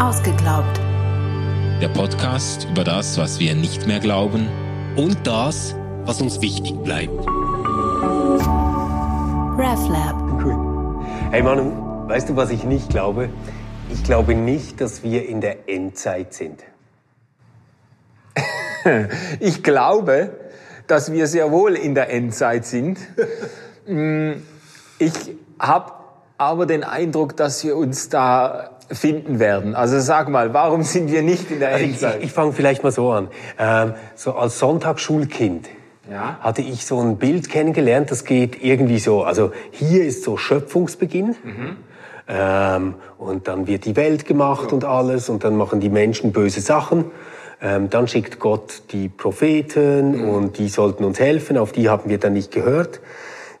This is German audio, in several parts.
Ausgeglaubt. Der Podcast über das, was wir nicht mehr glauben und das, was uns wichtig bleibt. RefLab. Cool. Hey Manu, weißt du, was ich nicht glaube? Ich glaube nicht, dass wir in der Endzeit sind. ich glaube, dass wir sehr wohl in der Endzeit sind. Mm, ich habe aber den Eindruck, dass wir uns da finden werden. Also sag mal, warum sind wir nicht in der also Endzeit? Ich, ich, ich fange vielleicht mal so an. Ähm, so als Sonntagsschulkind ja. hatte ich so ein Bild kennengelernt, das geht irgendwie so, also hier ist so Schöpfungsbeginn. Mhm. Ähm, und dann wird die Welt gemacht ja. und alles und dann machen die Menschen böse Sachen. Ähm, dann schickt Gott die Propheten mhm. und die sollten uns helfen, auf die haben wir dann nicht gehört.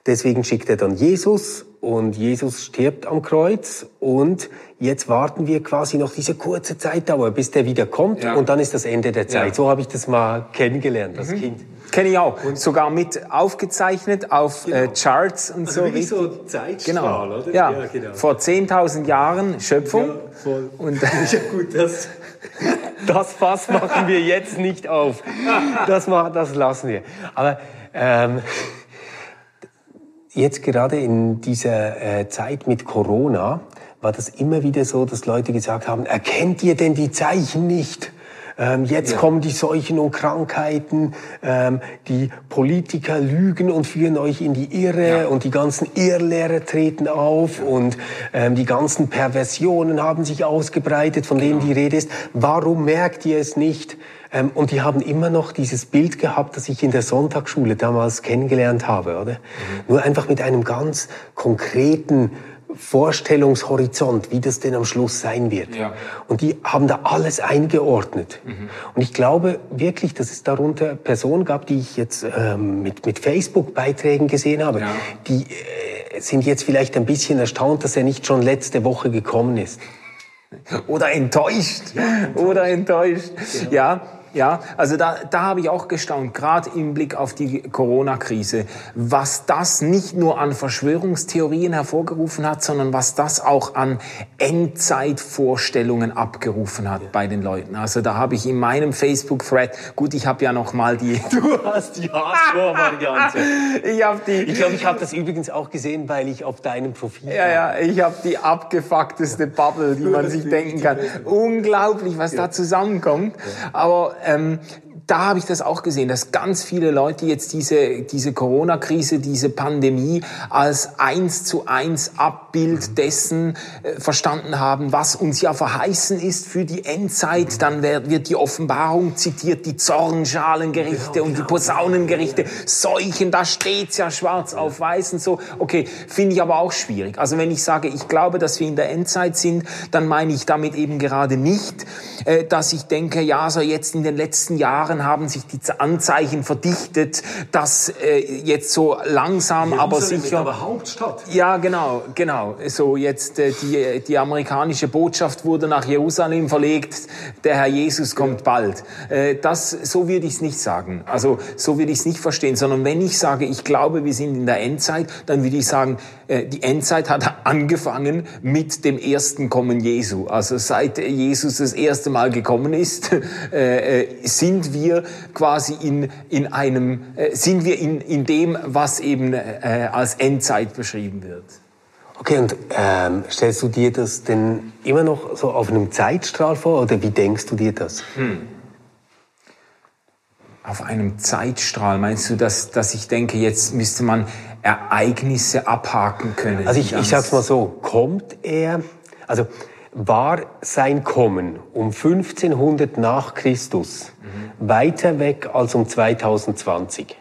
Deswegen schickt er dann Jesus und Jesus stirbt am Kreuz und jetzt warten wir quasi noch diese kurze Zeitdauer, bis der wieder kommt ja. und dann ist das Ende der Zeit. Ja. So habe ich das mal kennengelernt als mhm. Kind. Kenne ich auch. Und sogar mit aufgezeichnet auf äh, genau. äh, Charts und also so. Wie so Zeitstrahl, genau. oder? Ja, ja genau. vor 10.000 Jahren Schöpfung. Ja, voll. Und ja, gut, das, das Fass machen wir jetzt nicht auf. Das, machen, das lassen wir. Aber ähm, jetzt gerade in dieser äh, Zeit mit Corona war das immer wieder so, dass Leute gesagt haben, erkennt ihr denn die Zeichen nicht? Ähm, jetzt ja. kommen die Seuchen und Krankheiten, ähm, die Politiker lügen und führen euch in die Irre ja. und die ganzen Irrlehrer treten auf ja. und ähm, die ganzen Perversionen haben sich ausgebreitet, von genau. denen die Rede ist. Warum merkt ihr es nicht? Ähm, und die haben immer noch dieses Bild gehabt, das ich in der Sonntagsschule damals kennengelernt habe, oder? Mhm. Nur einfach mit einem ganz konkreten Vorstellungshorizont, wie das denn am Schluss sein wird. Ja. Und die haben da alles eingeordnet. Mhm. Und ich glaube wirklich, dass es darunter Personen gab, die ich jetzt ähm, mit, mit Facebook-Beiträgen gesehen habe, ja. die äh, sind jetzt vielleicht ein bisschen erstaunt, dass er nicht schon letzte Woche gekommen ist. Oder enttäuscht. Ja, enttäuscht. Oder enttäuscht. Genau. Ja. Ja, also da, da habe ich auch gestaunt, gerade im Blick auf die Corona-Krise, was das nicht nur an Verschwörungstheorien hervorgerufen hat, sondern was das auch an Endzeitvorstellungen abgerufen hat bei den Leuten. Also da habe ich in meinem Facebook-Thread, gut, ich habe ja noch mal die... Du hast die Hardcore-Variante. ich habe die... Ich glaube, ich habe das übrigens auch gesehen, weil ich auf deinem Profil... Ja, ja, ich habe die abgefuckteste Bubble, die man sich denken kann. Unglaublich, was da zusammenkommt. Aber ähm, da habe ich das auch gesehen, dass ganz viele Leute jetzt diese, diese Corona-Krise, diese Pandemie als eins zu eins Abbild dessen äh, verstanden haben, was uns ja verheißen ist für die Endzeit. Dann wird, wird die Offenbarung zitiert, die Zornschalengerichte genau, und die genau. Posaunengerichte, Seuchen, da steht's ja schwarz auf weiß und so. Okay, finde ich aber auch schwierig. Also wenn ich sage, ich glaube, dass wir in der Endzeit sind, dann meine ich damit eben gerade nicht, äh, dass ich denke, ja, so jetzt in den letzten Jahren Jahren haben sich die Anzeichen verdichtet, dass äh, jetzt so langsam, Jerusalem aber sicher. Aber Hauptstadt. Ja, genau, genau. So jetzt äh, die die amerikanische Botschaft wurde nach Jerusalem verlegt. Der Herr Jesus kommt ja. bald. Äh, das so würde ich es nicht sagen. Also so würde ich es nicht verstehen, sondern wenn ich sage, ich glaube, wir sind in der Endzeit, dann würde ich sagen, äh, die Endzeit hat angefangen mit dem ersten Kommen Jesu. Also seit Jesus das erste Mal gekommen ist, äh, äh, sind wir wir quasi in, in einem, äh, sind wir in, in dem, was eben äh, als Endzeit beschrieben wird. Okay, und ähm, stellst du dir das denn immer noch so auf einem Zeitstrahl vor oder wie denkst du dir das? Hm. Auf einem Zeitstrahl meinst du, dass, dass ich denke, jetzt müsste man Ereignisse abhaken können? Also ich, ich sag's mal so, kommt er, also war sein Kommen um 1500 nach Christus mhm. weiter weg als um 2020?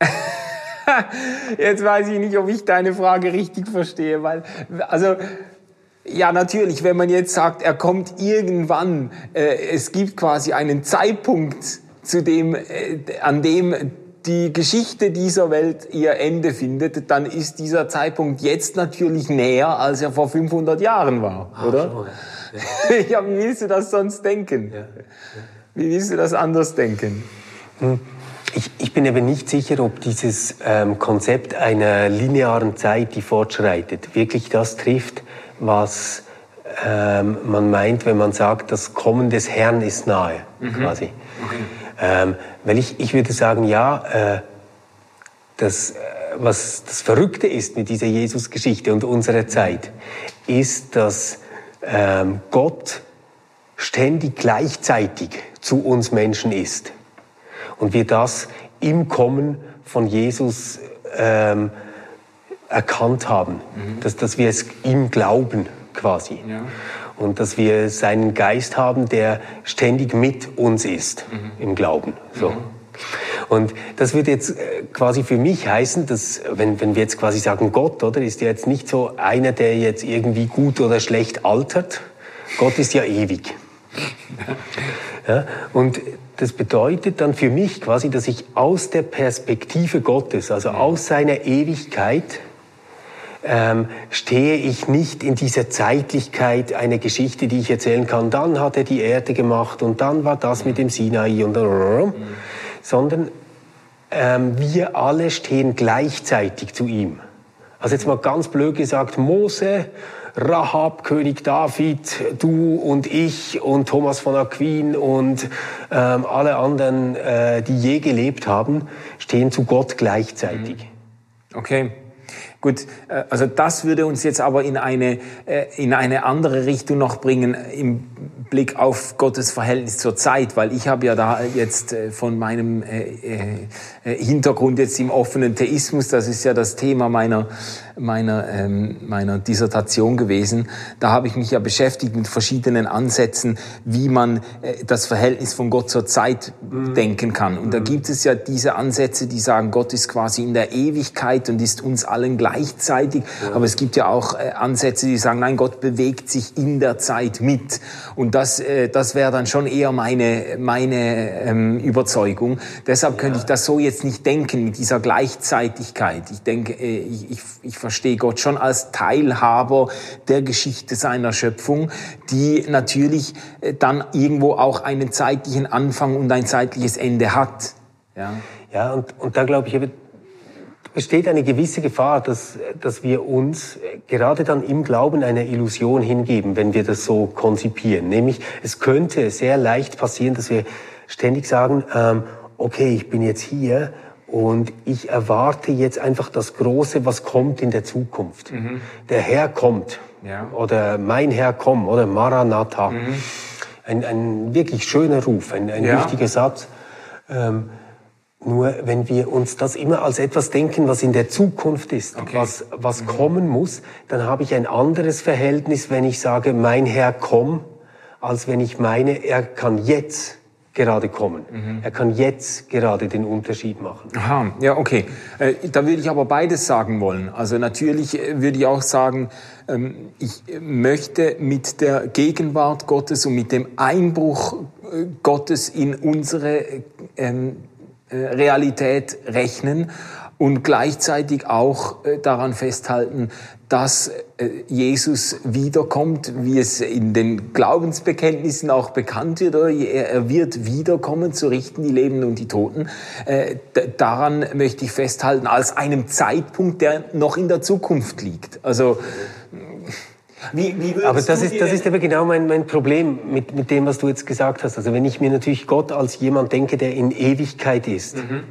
Jetzt weiß ich nicht, ob ich deine Frage richtig verstehe, weil, also, ja, natürlich, wenn man jetzt sagt, er kommt irgendwann, äh, es gibt quasi einen Zeitpunkt, zu dem, äh, an dem die Geschichte dieser Welt ihr Ende findet, dann ist dieser Zeitpunkt jetzt natürlich näher, als er vor 500 Jahren war, Ach, oder? So, ja. ja. wie willst du das sonst denken? Ja. Wie willst du das anders denken? Hm. Ich, ich bin eben nicht sicher, ob dieses ähm, Konzept einer linearen Zeit, die fortschreitet, wirklich das trifft, was ähm, man meint, wenn man sagt, das Kommen des Herrn ist nahe, mhm. quasi. Okay. Ähm, weil ich, ich würde sagen, ja, äh, das, äh, was das Verrückte ist mit dieser Jesus-Geschichte und unserer Zeit, ist, dass ähm, Gott ständig gleichzeitig zu uns Menschen ist. Und wir das im Kommen von Jesus ähm, erkannt haben, mhm. dass, dass wir es ihm glauben quasi. Ja. Und dass wir seinen Geist haben, der ständig mit uns ist mhm. im Glauben. So. Mhm. Und das würde jetzt äh, quasi für mich heißen, dass, wenn, wenn wir jetzt quasi sagen, Gott, oder, ist ja jetzt nicht so einer, der jetzt irgendwie gut oder schlecht altert. Gott ist ja ewig. Ja, und das bedeutet dann für mich quasi, dass ich aus der Perspektive Gottes, also aus seiner Ewigkeit, ähm, stehe ich nicht in dieser Zeitlichkeit einer Geschichte, die ich erzählen kann. Dann hat er die Erde gemacht und dann war das mit dem Sinai und mhm. sondern ähm, wir alle stehen gleichzeitig zu ihm. Also jetzt mal ganz blöd gesagt, Mose, Rahab, König David, du und ich und Thomas von Aquin und ähm, alle anderen, äh, die je gelebt haben, stehen zu Gott gleichzeitig. Okay. Gut, äh, also das würde uns jetzt aber in eine, äh, in eine andere Richtung noch bringen im Blick auf Gottes Verhältnis zur Zeit, weil ich habe ja da jetzt äh, von meinem Hintergrund jetzt im offenen Theismus, das ist ja das Thema meiner, meiner, ähm, meiner Dissertation gewesen, da habe ich mich ja beschäftigt mit verschiedenen Ansätzen, wie man das Verhältnis von Gott zur Zeit mhm. denken kann. Und da mhm. gibt es ja diese Ansätze, die sagen, Gott ist quasi in der Ewigkeit und ist uns allen gleich gleichzeitig. Ja. Aber es gibt ja auch äh, Ansätze, die sagen, nein, Gott bewegt sich in der Zeit mit. Und das, äh, das wäre dann schon eher meine, meine ähm, Überzeugung. Deshalb ja. könnte ich das so jetzt nicht denken mit dieser Gleichzeitigkeit. Ich denke, äh, ich, ich, ich verstehe Gott schon als Teilhaber der Geschichte seiner Schöpfung, die natürlich äh, dann irgendwo auch einen zeitlichen Anfang und ein zeitliches Ende hat. Ja, ja und, und da glaube ich, besteht eine gewisse Gefahr, dass, dass wir uns gerade dann im Glauben einer Illusion hingeben, wenn wir das so konzipieren. Nämlich, es könnte sehr leicht passieren, dass wir ständig sagen, ähm, okay, ich bin jetzt hier und ich erwarte jetzt einfach das Große, was kommt in der Zukunft. Mhm. Der Herr kommt. Ja. Oder mein Herr kommt. Oder Maranatha. Mhm. Ein, ein wirklich schöner Ruf, ein, ein ja. wichtiger Satz. Ähm, nur wenn wir uns das immer als etwas denken, was in der Zukunft ist, okay. was, was mhm. kommen muss, dann habe ich ein anderes Verhältnis, wenn ich sage, mein Herr komm, als wenn ich meine, er kann jetzt gerade kommen. Mhm. Er kann jetzt gerade den Unterschied machen. Aha, ja, okay. Äh, da würde ich aber beides sagen wollen. Also natürlich äh, würde ich auch sagen, ähm, ich möchte mit der Gegenwart Gottes und mit dem Einbruch äh, Gottes in unsere ähm, äh, Realität rechnen und gleichzeitig auch äh, daran festhalten, dass äh, Jesus wiederkommt, wie es in den Glaubensbekenntnissen auch bekannt wird, oder er wird wiederkommen zu richten die Lebenden und die Toten. Daran möchte ich festhalten als einem Zeitpunkt, der noch in der Zukunft liegt. Also wie, wie aber das ist, das ist aber genau mein, mein Problem mit, mit dem, was du jetzt gesagt hast. Also wenn ich mir natürlich Gott als jemand denke, der in Ewigkeit ist, mhm.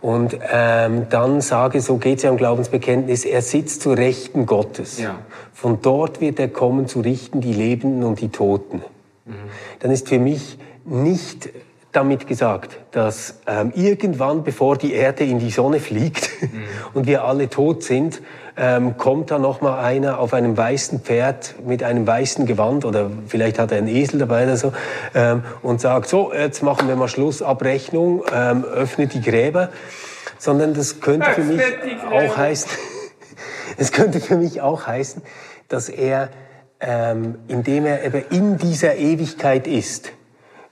und ähm, dann sage, so geht es ja im Glaubensbekenntnis, er sitzt zu Rechten Gottes. Ja. Von dort wird er kommen zu richten die Lebenden und die Toten. Mhm. Dann ist für mich nicht damit gesagt, dass ähm, irgendwann, bevor die Erde in die Sonne fliegt mhm. und wir alle tot sind, ähm, kommt da noch mal einer auf einem weißen Pferd mit einem weißen Gewand oder vielleicht hat er einen Esel dabei oder so ähm, und sagt, so, jetzt machen wir mal Schlussabrechnung, ähm, öffnet die Gräber, sondern das könnte für mich auch heißen, es könnte für mich auch heißen, dass er, ähm, indem er eben in dieser Ewigkeit ist,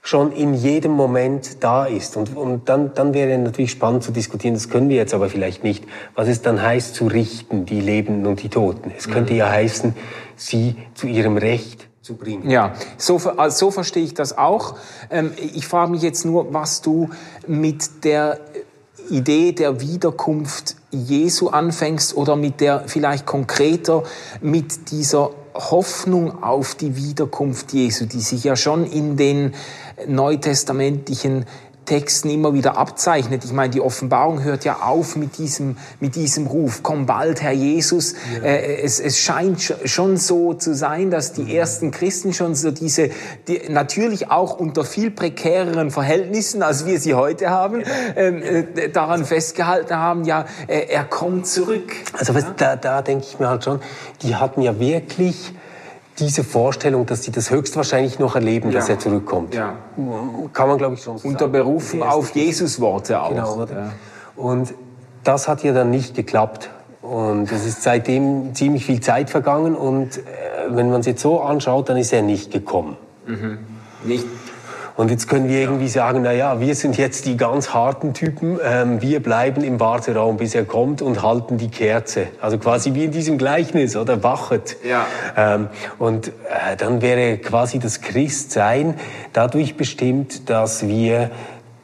schon in jedem Moment da ist. Und, und dann, dann wäre natürlich spannend zu diskutieren, das können wir jetzt aber vielleicht nicht, was es dann heißt zu richten, die Lebenden und die Toten. Es könnte mhm. ja heißen, sie zu ihrem Recht zu bringen. Ja, so, also so verstehe ich das auch. Ähm, ich frage mich jetzt nur, was du mit der Idee der Wiederkunft Jesu anfängst oder mit der vielleicht konkreter mit dieser Hoffnung auf die Wiederkunft Jesu, die sich ja schon in den neutestamentlichen Texten immer wieder abzeichnet. Ich meine, die Offenbarung hört ja auf mit diesem, mit diesem Ruf, komm bald, Herr Jesus. Ja. Äh, es, es scheint schon so zu sein, dass die ersten Christen schon so diese, die, natürlich auch unter viel prekäreren Verhältnissen, als wir sie heute haben, ähm, äh, daran festgehalten haben, ja, äh, er kommt zurück. Also was, da, da denke ich mir halt schon, die hatten ja wirklich diese Vorstellung, dass sie das höchstwahrscheinlich noch erleben, ja. dass er zurückkommt. Ja. Kann man, glaube ich, schon so Unter sagen. Berufung auf Jesus-Worte auch. Genau, ja. Und das hat ja dann nicht geklappt. Und es ist seitdem ziemlich viel Zeit vergangen. Und äh, wenn man es jetzt so anschaut, dann ist er nicht gekommen. Mhm. Nicht und jetzt können wir irgendwie sagen, na ja, wir sind jetzt die ganz harten Typen, ähm, wir bleiben im Warteraum, bis er kommt und halten die Kerze. Also quasi wie in diesem Gleichnis, oder wachet. Ja. Ähm, und äh, dann wäre quasi das Christsein dadurch bestimmt, dass wir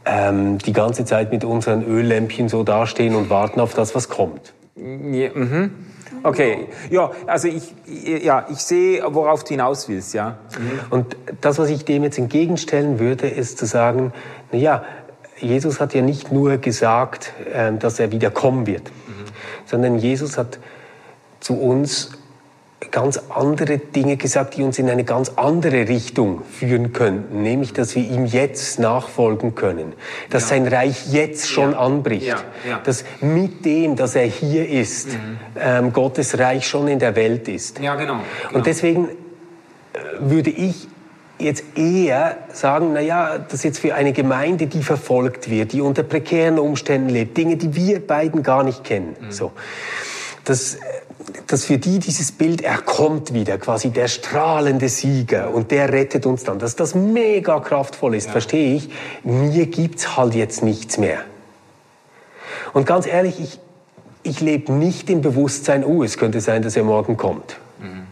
ähm, die ganze Zeit mit unseren Öllämpchen so dastehen und warten auf das, was kommt. Ja, mhm. Okay, ja, also ich, ja, ich sehe, worauf du hinaus willst, ja. Mhm. Und das, was ich dem jetzt entgegenstellen würde, ist zu sagen, na ja, Jesus hat ja nicht nur gesagt, ähm, dass er wieder kommen wird, mhm. sondern Jesus hat zu uns ganz andere Dinge gesagt, die uns in eine ganz andere Richtung führen könnten, nämlich dass wir ihm jetzt nachfolgen können, dass ja. sein Reich jetzt schon ja. anbricht, ja. dass mit dem, dass er hier ist, mhm. ähm, Gottes Reich schon in der Welt ist. Ja, genau. genau. Und deswegen äh, würde ich jetzt eher sagen, na ja, das ist jetzt für eine Gemeinde, die verfolgt wird, die unter prekären Umständen lebt, Dinge, die wir beiden gar nicht kennen. Mhm. So, das dass für die dieses Bild, er kommt wieder, quasi der strahlende Sieger und der rettet uns dann, dass das mega kraftvoll ist, ja. verstehe ich. Mir gibt's halt jetzt nichts mehr. Und ganz ehrlich, ich, ich lebe nicht im Bewusstsein, oh, es könnte sein, dass er morgen kommt. Mhm.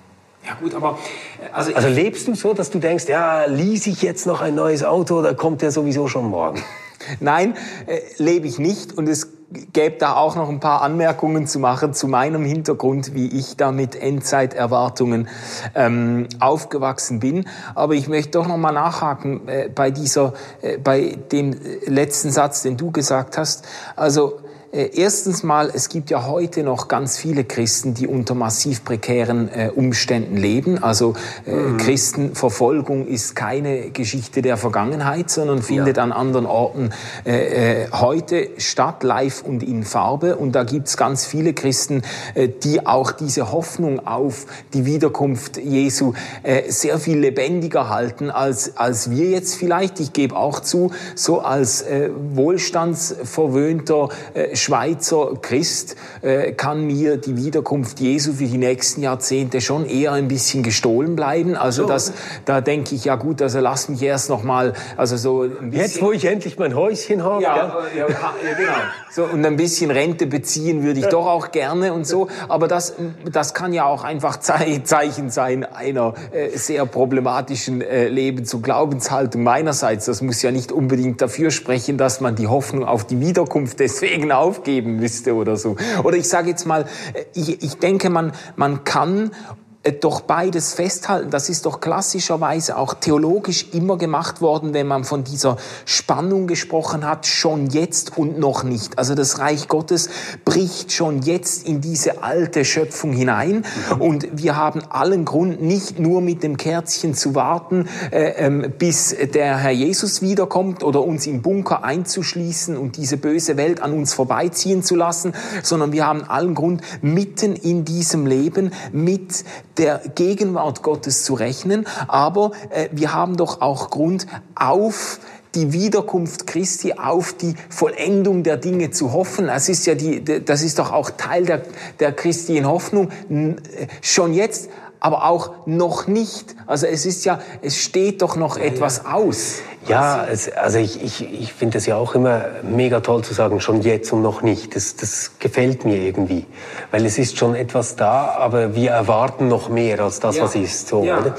Ja gut, aber äh, also, also lebst du so, dass du denkst, ja, lease ich jetzt noch ein neues Auto oder kommt der sowieso schon morgen? Nein, äh, lebe ich nicht und es gäbe da auch noch ein paar Anmerkungen zu machen zu meinem Hintergrund, wie ich da mit Endzeiterwartungen ähm, aufgewachsen bin. Aber ich möchte doch noch mal nachhaken äh, bei dieser, äh, bei dem letzten Satz, den du gesagt hast. Also äh, erstens mal, es gibt ja heute noch ganz viele Christen, die unter massiv prekären äh, Umständen leben. Also äh, mhm. Christenverfolgung ist keine Geschichte der Vergangenheit, sondern findet ja. an anderen Orten äh, äh, heute statt, live und in Farbe. Und da gibt's ganz viele Christen, äh, die auch diese Hoffnung auf die Wiederkunft Jesu äh, sehr viel lebendiger halten als, als wir jetzt vielleicht. Ich gebe auch zu, so als äh, wohlstandsverwöhnter äh, Schweizer Christ äh, kann mir die Wiederkunft Jesu für die nächsten Jahrzehnte schon eher ein bisschen gestohlen bleiben. Also so. das, da denke ich, ja gut, also lass mich erst noch mal, also so ein bisschen, Jetzt, wo ich endlich mein Häuschen habe. Ja, ja, ja, genau. So, und ein bisschen Rente beziehen würde ich doch auch gerne und so. Aber das, das kann ja auch einfach Zeichen sein einer äh, sehr problematischen äh, Lebens- und Glaubenshaltung meinerseits. Das muss ja nicht unbedingt dafür sprechen, dass man die Hoffnung auf die Wiederkunft deswegen auf aufgeben müsste oder so. Oder ich sage jetzt mal, ich, ich denke, man, man kann äh, doch beides festhalten. Das ist doch klassischerweise auch theologisch immer gemacht worden, wenn man von dieser Spannung gesprochen hat, schon jetzt und noch nicht. Also das Reich Gottes bricht schon jetzt in diese alte Schöpfung hinein und wir haben allen Grund, nicht nur mit dem Kerzchen zu warten, äh, ähm, bis der Herr Jesus wiederkommt oder uns im Bunker einzuschließen und diese böse Welt an uns vorbeiziehen zu lassen, sondern wir haben allen Grund, mitten in diesem Leben mit der Gegenwart Gottes zu rechnen, aber äh, wir haben doch auch Grund auf die Wiederkunft Christi auf die Vollendung der Dinge zu hoffen. Das ist ja die, das ist doch auch Teil der, der christlichen Hoffnung. Äh, schon jetzt aber auch noch nicht. Also es ist ja, es steht doch noch etwas aus. Ja, es, also ich, ich, ich finde es ja auch immer mega toll zu sagen, schon jetzt und noch nicht. Das, das gefällt mir irgendwie. Weil es ist schon etwas da, aber wir erwarten noch mehr als das, ja. was ist. So, ja. oder?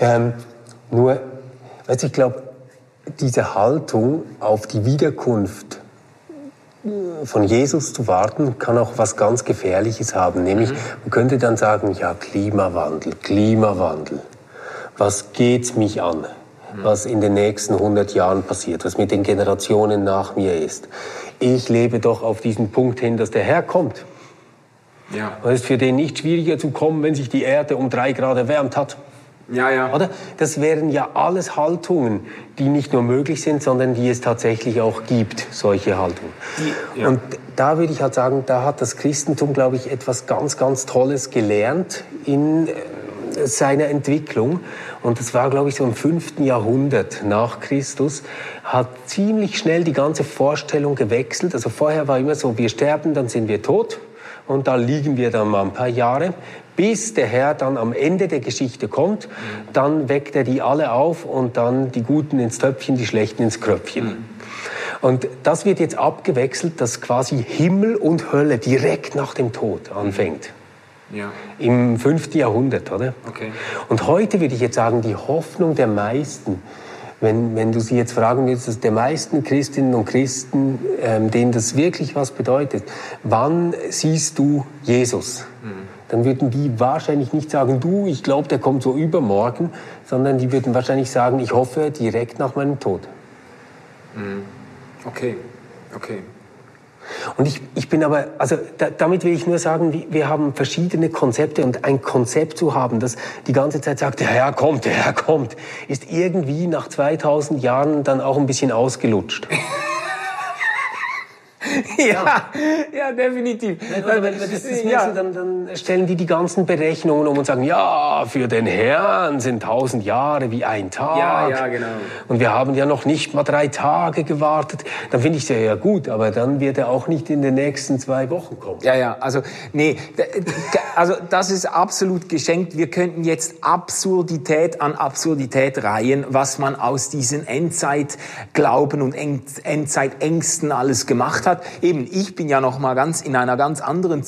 Ähm, nur, weißt, ich glaube, diese Haltung auf die Wiederkunft von Jesus zu warten, kann auch was ganz Gefährliches haben. Nämlich, mhm. man könnte dann sagen, ja, Klimawandel, Klimawandel. Was geht's mich an? Mhm. Was in den nächsten 100 Jahren passiert, was mit den Generationen nach mir ist. Ich lebe doch auf diesen Punkt hin, dass der Herr kommt. Ja. Es ist für den nicht schwieriger zu kommen, wenn sich die Erde um drei Grad erwärmt hat. Ja, ja. Oder? Das wären ja alles Haltungen, die nicht nur möglich sind, sondern die es tatsächlich auch gibt, solche Haltungen. Die, ja. Und da würde ich halt sagen, da hat das Christentum, glaube ich, etwas ganz, ganz Tolles gelernt in äh, seiner Entwicklung. Und das war, glaube ich, so im fünften Jahrhundert nach Christus, hat ziemlich schnell die ganze Vorstellung gewechselt. Also vorher war immer so, wir sterben, dann sind wir tot und da liegen wir dann mal ein paar Jahre, bis der Herr dann am Ende der Geschichte kommt. Dann weckt er die alle auf und dann die Guten ins Töpfchen, die Schlechten ins Kröpfchen. Und das wird jetzt abgewechselt, dass quasi Himmel und Hölle direkt nach dem Tod anfängt. Ja. Im 5. Jahrhundert, oder? Okay. Und heute würde ich jetzt sagen, die Hoffnung der meisten wenn, wenn du sie jetzt fragen willst, dass der meisten Christinnen und Christen, ähm, denen das wirklich was bedeutet, wann siehst du Jesus? Mhm. Dann würden die wahrscheinlich nicht sagen, du, ich glaube, der kommt so übermorgen, sondern die würden wahrscheinlich sagen, ich hoffe direkt nach meinem Tod. Mhm. Okay, okay. Und ich, ich bin aber, also da, damit will ich nur sagen, wir haben verschiedene Konzepte und ein Konzept zu haben, das die ganze Zeit sagt, der Herr kommt, der Herr kommt, ist irgendwie nach 2000 Jahren dann auch ein bisschen ausgelutscht. ja, ja, definitiv. Wenn, wenn, das, das ja. dann, dann stellen die die ganzen Berechnungen um und sagen, ja, für den Herrn sind tausend Jahre wie ein Tag. Ja, ja, genau. Und wir haben ja noch nicht mal drei Tage gewartet. Dann finde ich es ja, ja gut, aber dann wird er auch nicht in den nächsten zwei Wochen kommen. Ja, ja, also nee, also das ist absolut geschenkt. Wir könnten jetzt Absurdität an Absurdität reihen, was man aus diesen Endzeitglauben und Endzeitängsten alles gemacht hat. Eben, ich bin ja noch mal ganz in einer ganz anderen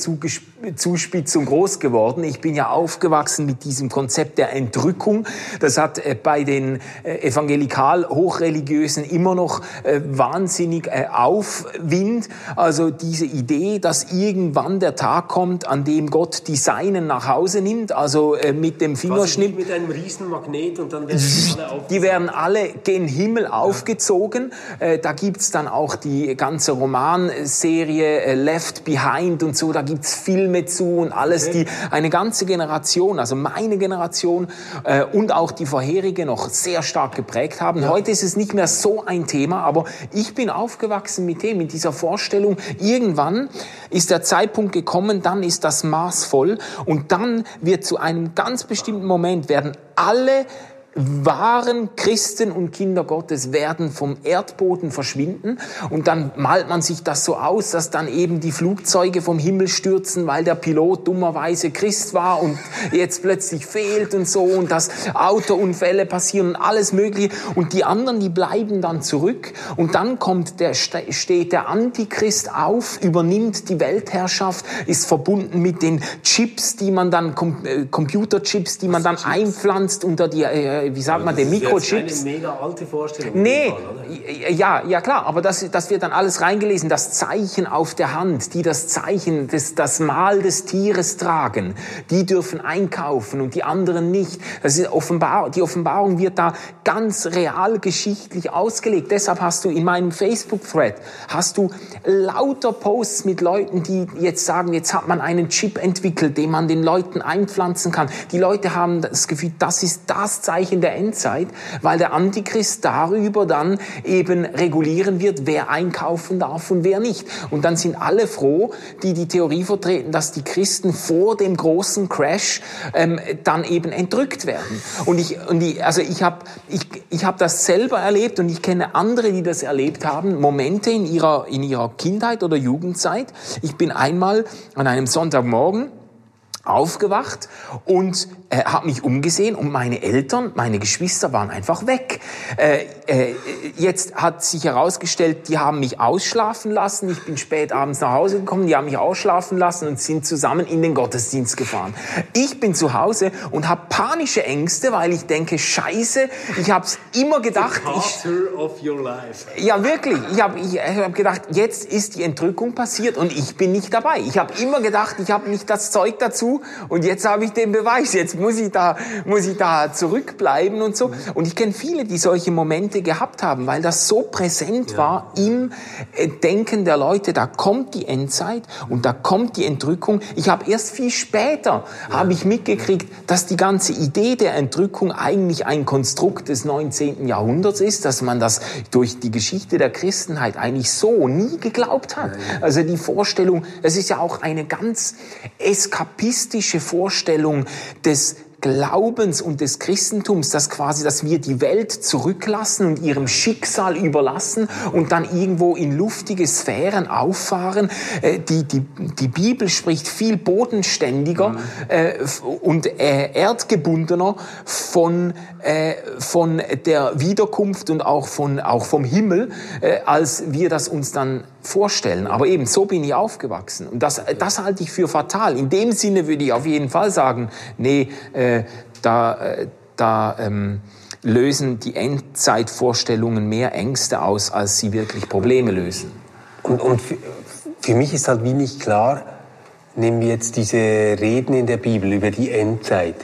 Zuspitzung groß geworden. Ich bin ja aufgewachsen mit diesem Konzept der Entrückung. Das hat äh, bei den äh, evangelikal hochreligiösen immer noch äh, wahnsinnig Aufwind. Also diese Idee, dass irgendwann der Tag kommt, an dem Gott die Seinen nach Hause nimmt, also mit dem Fingerschnitt. Mit einem Riesenmagnet und dann werden alle Die werden alle gen Himmel aufgezogen. Da gibt's dann auch die ganze Romanserie Left Behind und so. Da gibt's Filme Filme zu und alles, die eine ganze Generation, also meine Generation äh, und auch die vorherige noch sehr stark geprägt haben. Ja. Heute ist es nicht mehr so ein Thema, aber ich bin aufgewachsen mit dem, mit dieser Vorstellung, irgendwann ist der Zeitpunkt gekommen, dann ist das Maß voll und dann wird zu einem ganz bestimmten Moment werden alle wahren Christen und Kinder Gottes werden vom Erdboden verschwinden. Und dann malt man sich das so aus, dass dann eben die Flugzeuge vom Himmel stürzen, weil der Pilot dummerweise Christ war und jetzt plötzlich fehlt und so und dass Autounfälle passieren und alles mögliche. Und die anderen, die bleiben dann zurück. Und dann kommt der, steht der Antichrist auf, übernimmt die Weltherrschaft, ist verbunden mit den Chips, die man dann, äh, Computerchips, die man dann einpflanzt unter die äh, wie sagt man, den Mikrochips. Das ist eine mega alte Vorstellung. Nee, Fall, ja, ja klar, aber das, das wird dann alles reingelesen, das Zeichen auf der Hand, die das Zeichen, das, das Mal des Tieres tragen, die dürfen einkaufen und die anderen nicht. Das ist offenbar, die Offenbarung wird da ganz real geschichtlich ausgelegt. Deshalb hast du in meinem Facebook-Thread, hast du lauter Posts mit Leuten, die jetzt sagen, jetzt hat man einen Chip entwickelt, den man den Leuten einpflanzen kann. Die Leute haben das Gefühl, das ist das Zeichen in der Endzeit, weil der Antichrist darüber dann eben regulieren wird, wer einkaufen darf und wer nicht. Und dann sind alle froh, die die Theorie vertreten, dass die Christen vor dem großen Crash ähm, dann eben entrückt werden. Und ich, und ich also ich habe ich, ich hab das selber erlebt und ich kenne andere, die das erlebt haben, Momente in ihrer, in ihrer Kindheit oder Jugendzeit. Ich bin einmal an einem Sonntagmorgen aufgewacht und äh, habe mich umgesehen und meine Eltern, meine Geschwister waren einfach weg. Äh, äh, jetzt hat sich herausgestellt, die haben mich ausschlafen lassen. Ich bin spät abends nach Hause gekommen, die haben mich ausschlafen lassen und sind zusammen in den Gottesdienst gefahren. Ich bin zu Hause und habe panische Ängste, weil ich denke, Scheiße, ich habe es immer gedacht. Ich, ja wirklich, ich habe ich, ich hab gedacht, jetzt ist die Entrückung passiert und ich bin nicht dabei. Ich habe immer gedacht, ich habe nicht das Zeug dazu und jetzt habe ich den Beweis, jetzt muss ich da, muss ich da zurückbleiben und so. Und ich kenne viele, die solche Momente gehabt haben, weil das so präsent ja. war im äh, Denken der Leute, da kommt die Endzeit und da kommt die Entrückung. Ich habe erst viel später, ja. habe ich mitgekriegt, dass die ganze Idee der Entrückung eigentlich ein Konstrukt des 19. Jahrhunderts ist, dass man das durch die Geschichte der Christenheit eigentlich so nie geglaubt hat. Also die Vorstellung, es ist ja auch eine ganz eskapistische atheistische Vorstellung des Glaubens und des Christentums, dass quasi, dass wir die Welt zurücklassen und ihrem Schicksal überlassen und dann irgendwo in luftige Sphären auffahren. Äh, die, die, die Bibel spricht viel bodenständiger mhm. äh, und äh, erdgebundener von, äh, von der Wiederkunft und auch, von, auch vom Himmel, äh, als wir das uns dann vorstellen. Aber eben, so bin ich aufgewachsen. Und das, das halte ich für fatal. In dem Sinne würde ich auf jeden Fall sagen, nee, äh, da, äh, da ähm, lösen die Endzeitvorstellungen mehr Ängste aus, als sie wirklich Probleme lösen. Und, und für, für mich ist halt wie nicht klar, nehmen wir jetzt diese Reden in der Bibel über die Endzeit.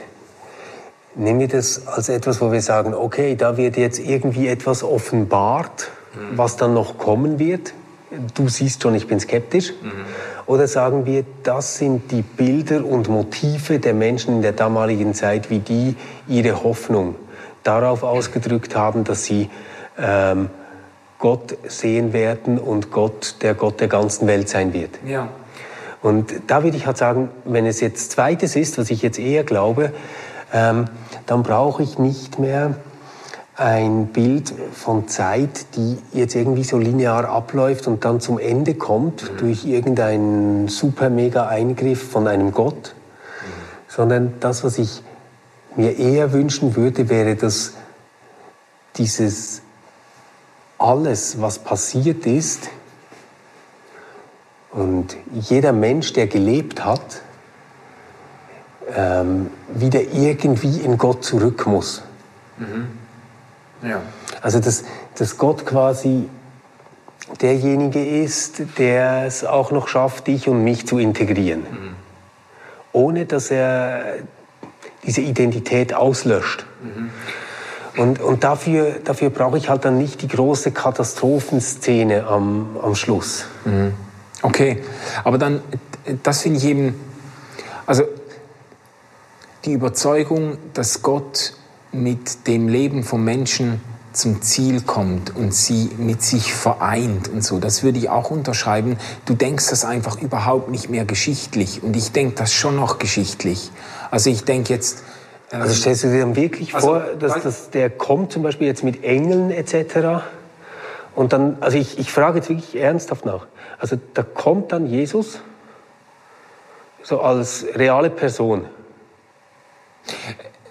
Nehmen wir das als etwas, wo wir sagen, okay, da wird jetzt irgendwie etwas offenbart, was dann noch kommen wird du siehst schon, ich bin skeptisch? Mhm. Oder sagen wir, das sind die Bilder und Motive der Menschen in der damaligen Zeit, wie die ihre Hoffnung darauf ausgedrückt haben, dass sie ähm, Gott sehen werden und Gott der Gott der ganzen Welt sein wird. Ja. Und da würde ich halt sagen, wenn es jetzt zweites ist, was ich jetzt eher glaube, ähm, dann brauche ich nicht mehr ein Bild von Zeit, die jetzt irgendwie so linear abläuft und dann zum Ende kommt mhm. durch irgendeinen super mega Eingriff von einem Gott, mhm. sondern das, was ich mir eher wünschen würde, wäre, dass dieses alles, was passiert ist und jeder Mensch, der gelebt hat, ähm, wieder irgendwie in Gott zurück muss. Mhm. Ja. Also dass, dass Gott quasi derjenige ist, der es auch noch schafft, dich und mich zu integrieren. Mhm. Ohne dass er diese Identität auslöscht. Mhm. Und, und dafür, dafür brauche ich halt dann nicht die große Katastrophenszene am, am Schluss. Mhm. Okay, aber dann, das finde ich eben, also die Überzeugung, dass Gott mit dem Leben von Menschen zum Ziel kommt und sie mit sich vereint und so, das würde ich auch unterschreiben. Du denkst das einfach überhaupt nicht mehr geschichtlich und ich denke das schon noch geschichtlich. Also ich denke jetzt... Ähm, also stellst du dir dann wirklich also, vor, dass, dass der kommt zum Beispiel jetzt mit Engeln etc. Und dann, also ich, ich frage jetzt wirklich ernsthaft nach. Also da kommt dann Jesus so als reale Person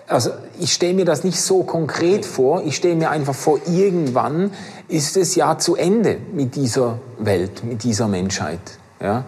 also ich stelle mir das nicht so konkret vor, ich stelle mir einfach vor, irgendwann ist es ja zu Ende mit dieser Welt, mit dieser Menschheit. Ja?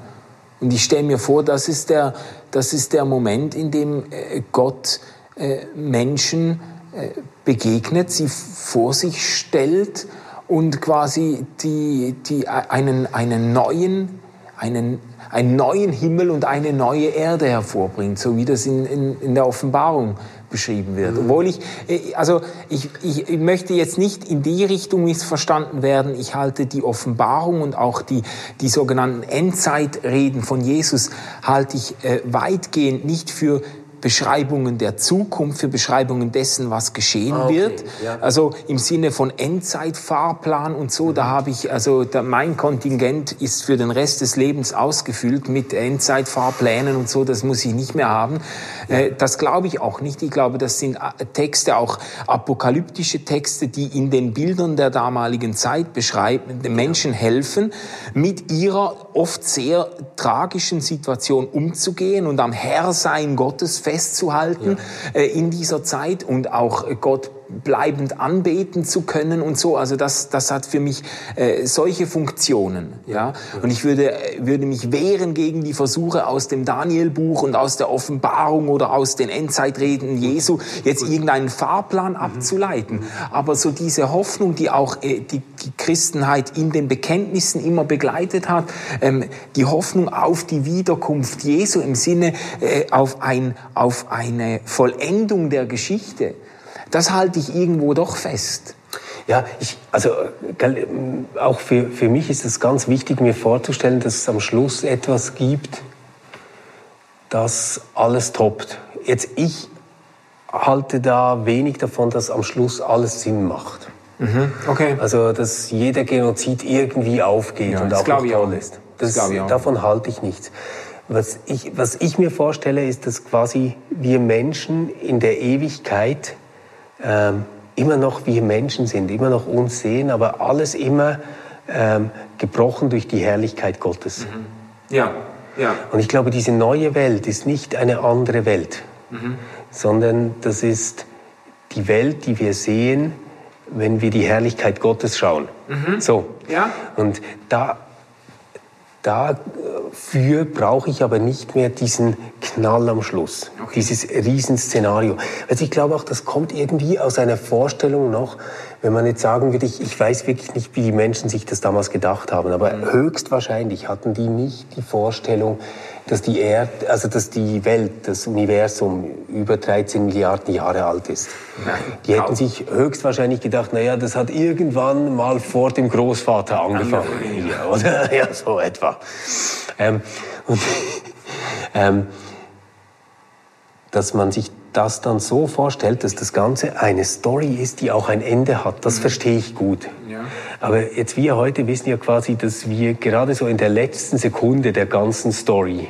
Und ich stelle mir vor, das ist der, das ist der Moment, in dem äh, Gott äh, Menschen äh, begegnet, sie vor sich stellt und quasi die, die, einen, einen neuen, einen, einen neuen Himmel und eine neue Erde hervorbringt, so wie das in, in, in der Offenbarung beschrieben wird. Obwohl ich, äh, also ich, ich möchte jetzt nicht in die Richtung missverstanden werden. Ich halte die Offenbarung und auch die, die sogenannten Endzeitreden von Jesus halte ich äh, weitgehend nicht für Beschreibungen der Zukunft, für Beschreibungen dessen, was geschehen Ah, okay, wird. ja. Also im Sinne von Endzeitfahrplan und so, da habe ich, also da, mein Kontingent ist für den Rest des Lebens ausgefüllt mit Endzeitfahrplänen und so, das muss ich nicht mehr haben. Äh, das glaube ich auch nicht. Ich glaube, das sind äh, Texte, auch apokalyptische Texte, die in den Bildern der damaligen Zeit beschreiben, den Menschen helfen, mit ihrer oft sehr tragischen Situation umzugehen und am Herrsein Gottes festzuhalten äh, in dieser Zeit. Und auch Gott bleibend anbeten zu können und so. Also das, das hat für mich äh, solche Funktionen. Ja? Und ich würde, würde mich wehren gegen die Versuche aus dem Danielbuch und aus der Offenbarung oder aus den Endzeitreden Jesu, jetzt irgendeinen Fahrplan abzuleiten. Aber so diese Hoffnung, die auch äh, die, die Christenheit in den Bekenntnissen immer begleitet hat, ähm, die Hoffnung auf die Wiederkunft Jesu im Sinne äh, auf, ein, auf eine Vollendung der Geschichte, das halte ich irgendwo doch fest. Ja, ich, also auch für, für mich ist es ganz wichtig, mir vorzustellen, dass es am Schluss etwas gibt, das alles toppt. Jetzt ich halte da wenig davon, dass am Schluss alles Sinn macht. Okay. Also dass jeder Genozid irgendwie aufgeht Ja, und das auch glaube noch ich auch. toll ist. Das glaube ich auch. Davon halte ich nichts. Was ich, was ich mir vorstelle, ist, dass quasi wir Menschen in der Ewigkeit ähm, immer noch wir Menschen sind, immer noch uns sehen, aber alles immer ähm, gebrochen durch die Herrlichkeit Gottes. Ja, ja. Und ich glaube, diese neue Welt ist nicht eine andere Welt, sondern das ist die Welt, die wir sehen, wenn wir die Herrlichkeit Gottes schauen. So. Ja. Und da, dafür brauche ich aber nicht mehr diesen Knall am Schluss, dieses Riesenszenario. Also ich glaube auch, das kommt irgendwie aus einer Vorstellung noch, wenn man jetzt sagen würde, ich, ich weiß wirklich nicht, wie die Menschen sich das damals gedacht haben, aber höchstwahrscheinlich hatten die nicht die Vorstellung, dass die Erde, also dass die Welt, das Universum über 13 Milliarden Jahre alt ist. Die hätten sich höchstwahrscheinlich gedacht, na ja, das hat irgendwann mal vor dem Großvater angefangen, hier, oder? Ja, so etwa. Ähm, und, ähm, dass man sich das dann so vorstellt, dass das Ganze eine Story ist, die auch ein Ende hat. Das verstehe ich gut. Ja. Aber jetzt wir heute wissen ja quasi, dass wir gerade so in der letzten Sekunde der ganzen Story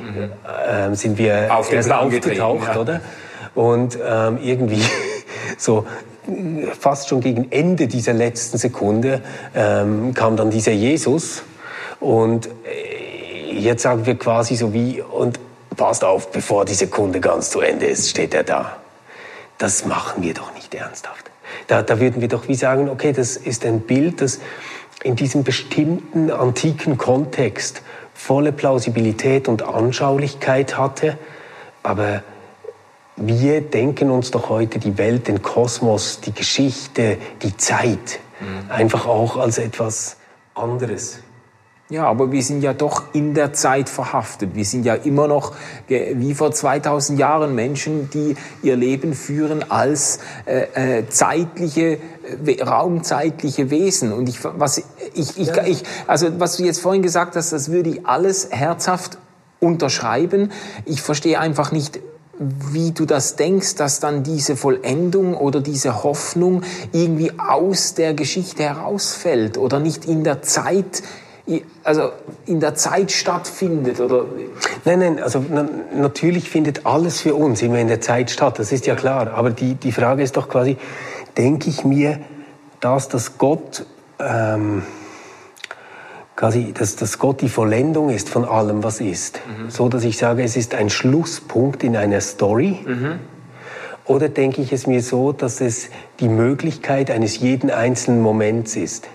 ähm, sind wir Auf erst aufgetaucht, ja. oder? Und ähm, irgendwie so äh, fast schon gegen Ende dieser letzten Sekunde ähm, kam dann dieser Jesus und äh, jetzt sagen wir quasi so wie und passt auf, bevor die Sekunde ganz zu Ende ist, steht er da. Das machen wir doch nicht ernsthaft. Da, da würden wir doch wie sagen, okay, das ist ein Bild, das in diesem bestimmten antiken Kontext volle Plausibilität und Anschaulichkeit hatte, aber wir denken uns doch heute die Welt, den Kosmos, die Geschichte, die Zeit einfach auch als etwas anderes. Ja, aber wir sind ja doch in der Zeit verhaftet. Wir sind ja immer noch wie vor 2000 Jahren Menschen, die ihr Leben führen als äh, äh, zeitliche, äh, raumzeitliche Wesen. Und ich, was ich, ich, ich, also was du jetzt vorhin gesagt hast, das würde ich alles herzhaft unterschreiben. Ich verstehe einfach nicht, wie du das denkst, dass dann diese Vollendung oder diese Hoffnung irgendwie aus der Geschichte herausfällt oder nicht in der Zeit, also in der Zeit stattfindet oder Nein, nein, also na, natürlich findet alles für uns immer in der Zeit statt, das ist ja klar. Aber die, die Frage ist doch quasi, denke ich mir, dass das Gott, ähm, quasi, dass, dass Gott die Vollendung ist von allem, was ist. So, dass ich sage, es ist ein Schlusspunkt in einer Story. Oder denke ich es mir so, dass es die Möglichkeit eines jeden einzelnen Moments ist?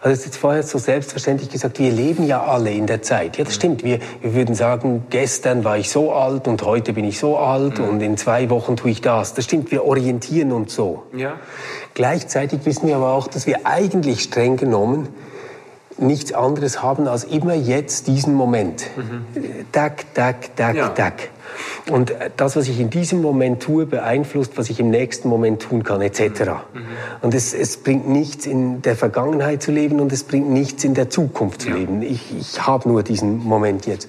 Also es ist jetzt vorher so selbstverständlich gesagt, wir leben ja alle in der Zeit. Ja, das stimmt. Wir, wir würden sagen, gestern war ich so alt und heute bin ich so alt und in zwei Wochen tue ich das. Das stimmt, wir orientieren uns so. Ja. Gleichzeitig wissen wir aber auch, dass wir eigentlich streng genommen nichts anderes haben als immer jetzt diesen Moment. Tack, tack, tack, Ja. tack. Und das, was ich in diesem Moment tue, beeinflusst, was ich im nächsten Moment tun kann, etc. Und es, es bringt nichts in der Vergangenheit zu leben und es bringt nichts in der Zukunft zu leben. Ich, ich habe nur diesen Moment jetzt.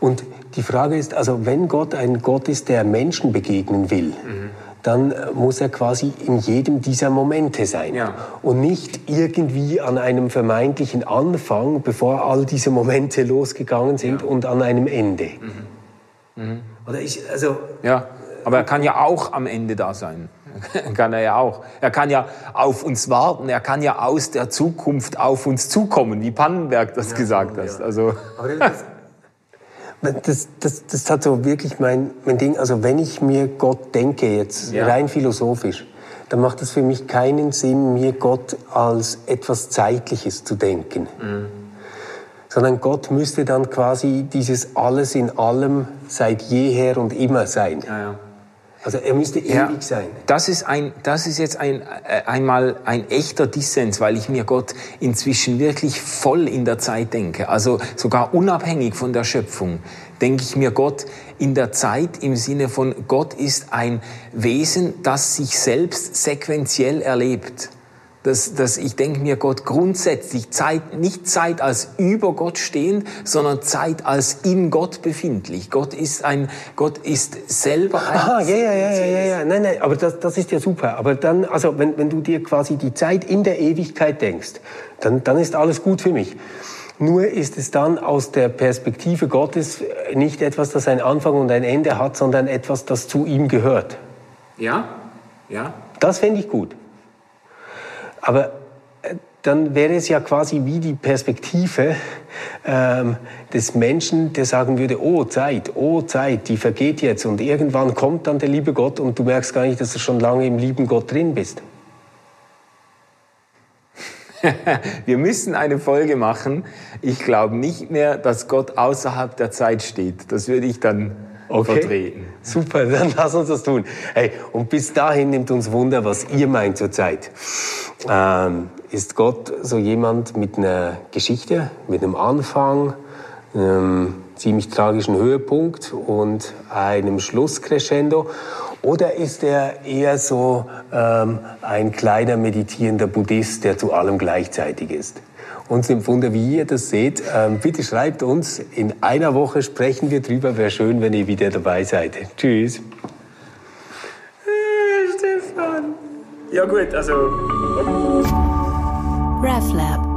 Und die Frage ist, also wenn Gott ein Gott ist, der Menschen begegnen will, mhm. dann muss er quasi in jedem dieser Momente sein. Ja. Und nicht irgendwie an einem vermeintlichen Anfang, bevor all diese Momente losgegangen sind, ja. und an einem Ende. Mhm. Mhm. Oder ich, also, ja, aber er kann ja auch am Ende da sein. kann er ja auch. Er kann ja auf uns warten. Er kann ja aus der Zukunft auf uns zukommen, wie Pannenberg das ja, gesagt hat. Ja. Also. Das, das, das hat so wirklich mein, mein Ding. Also wenn ich mir Gott denke, jetzt ja. rein philosophisch, dann macht es für mich keinen Sinn, mir Gott als etwas Zeitliches zu denken. Mhm. Sondern Gott müsste dann quasi dieses Alles in allem seit jeher und immer sein. Ja, ja. Also er müsste ewig ja, sein. Das ist, ein, das ist jetzt ein, äh, einmal ein echter Dissens, weil ich mir Gott inzwischen wirklich voll in der Zeit denke. Also sogar unabhängig von der Schöpfung denke ich mir Gott in der Zeit im Sinne von Gott ist ein Wesen, das sich selbst sequenziell erlebt dass, dass ich denke mir, Gott grundsätzlich Zeit, nicht Zeit als über Gott stehend, sondern Zeit als in Gott befindlich. Gott ist ein, Gott ist selber ein. Aha, ja, ja, ja, ja, ja, nein, nein, aber das, das ist ja super. Aber dann, also wenn, wenn du dir quasi die Zeit in der Ewigkeit denkst, dann, dann ist alles gut für mich. Nur ist es dann aus der Perspektive Gottes nicht etwas, das einen Anfang und ein Ende hat, sondern etwas, das zu ihm gehört. Ja, ja. Das fände ich gut. Aber äh, dann wäre es ja quasi wie die Perspektive ähm, des Menschen, der sagen würde, oh Zeit, oh Zeit, die vergeht jetzt und irgendwann kommt dann der liebe Gott und du merkst gar nicht, dass du schon lange im lieben Gott drin bist. Wir müssen eine Folge machen. Ich glaube nicht mehr, dass Gott außerhalb der Zeit steht. Das würde ich dann okay. vertreten. Super, dann lass uns das tun. Hey, und bis dahin nimmt uns Wunder, was ihr meint zur Zeit. Ähm, ist Gott so jemand mit einer Geschichte, mit einem Anfang, einem ziemlich tragischen Höhepunkt und einem Schlusscrescendo? Oder ist er eher so ähm, ein kleiner meditierender Buddhist, der zu allem gleichzeitig ist? Uns nimmt Wunder, wie ihr das seht. Ähm, bitte schreibt uns. In einer Woche sprechen wir drüber. Wäre schön, wenn ihr wieder dabei seid. Tschüss. Äh, Stefan. Ja gut, also. RefLab.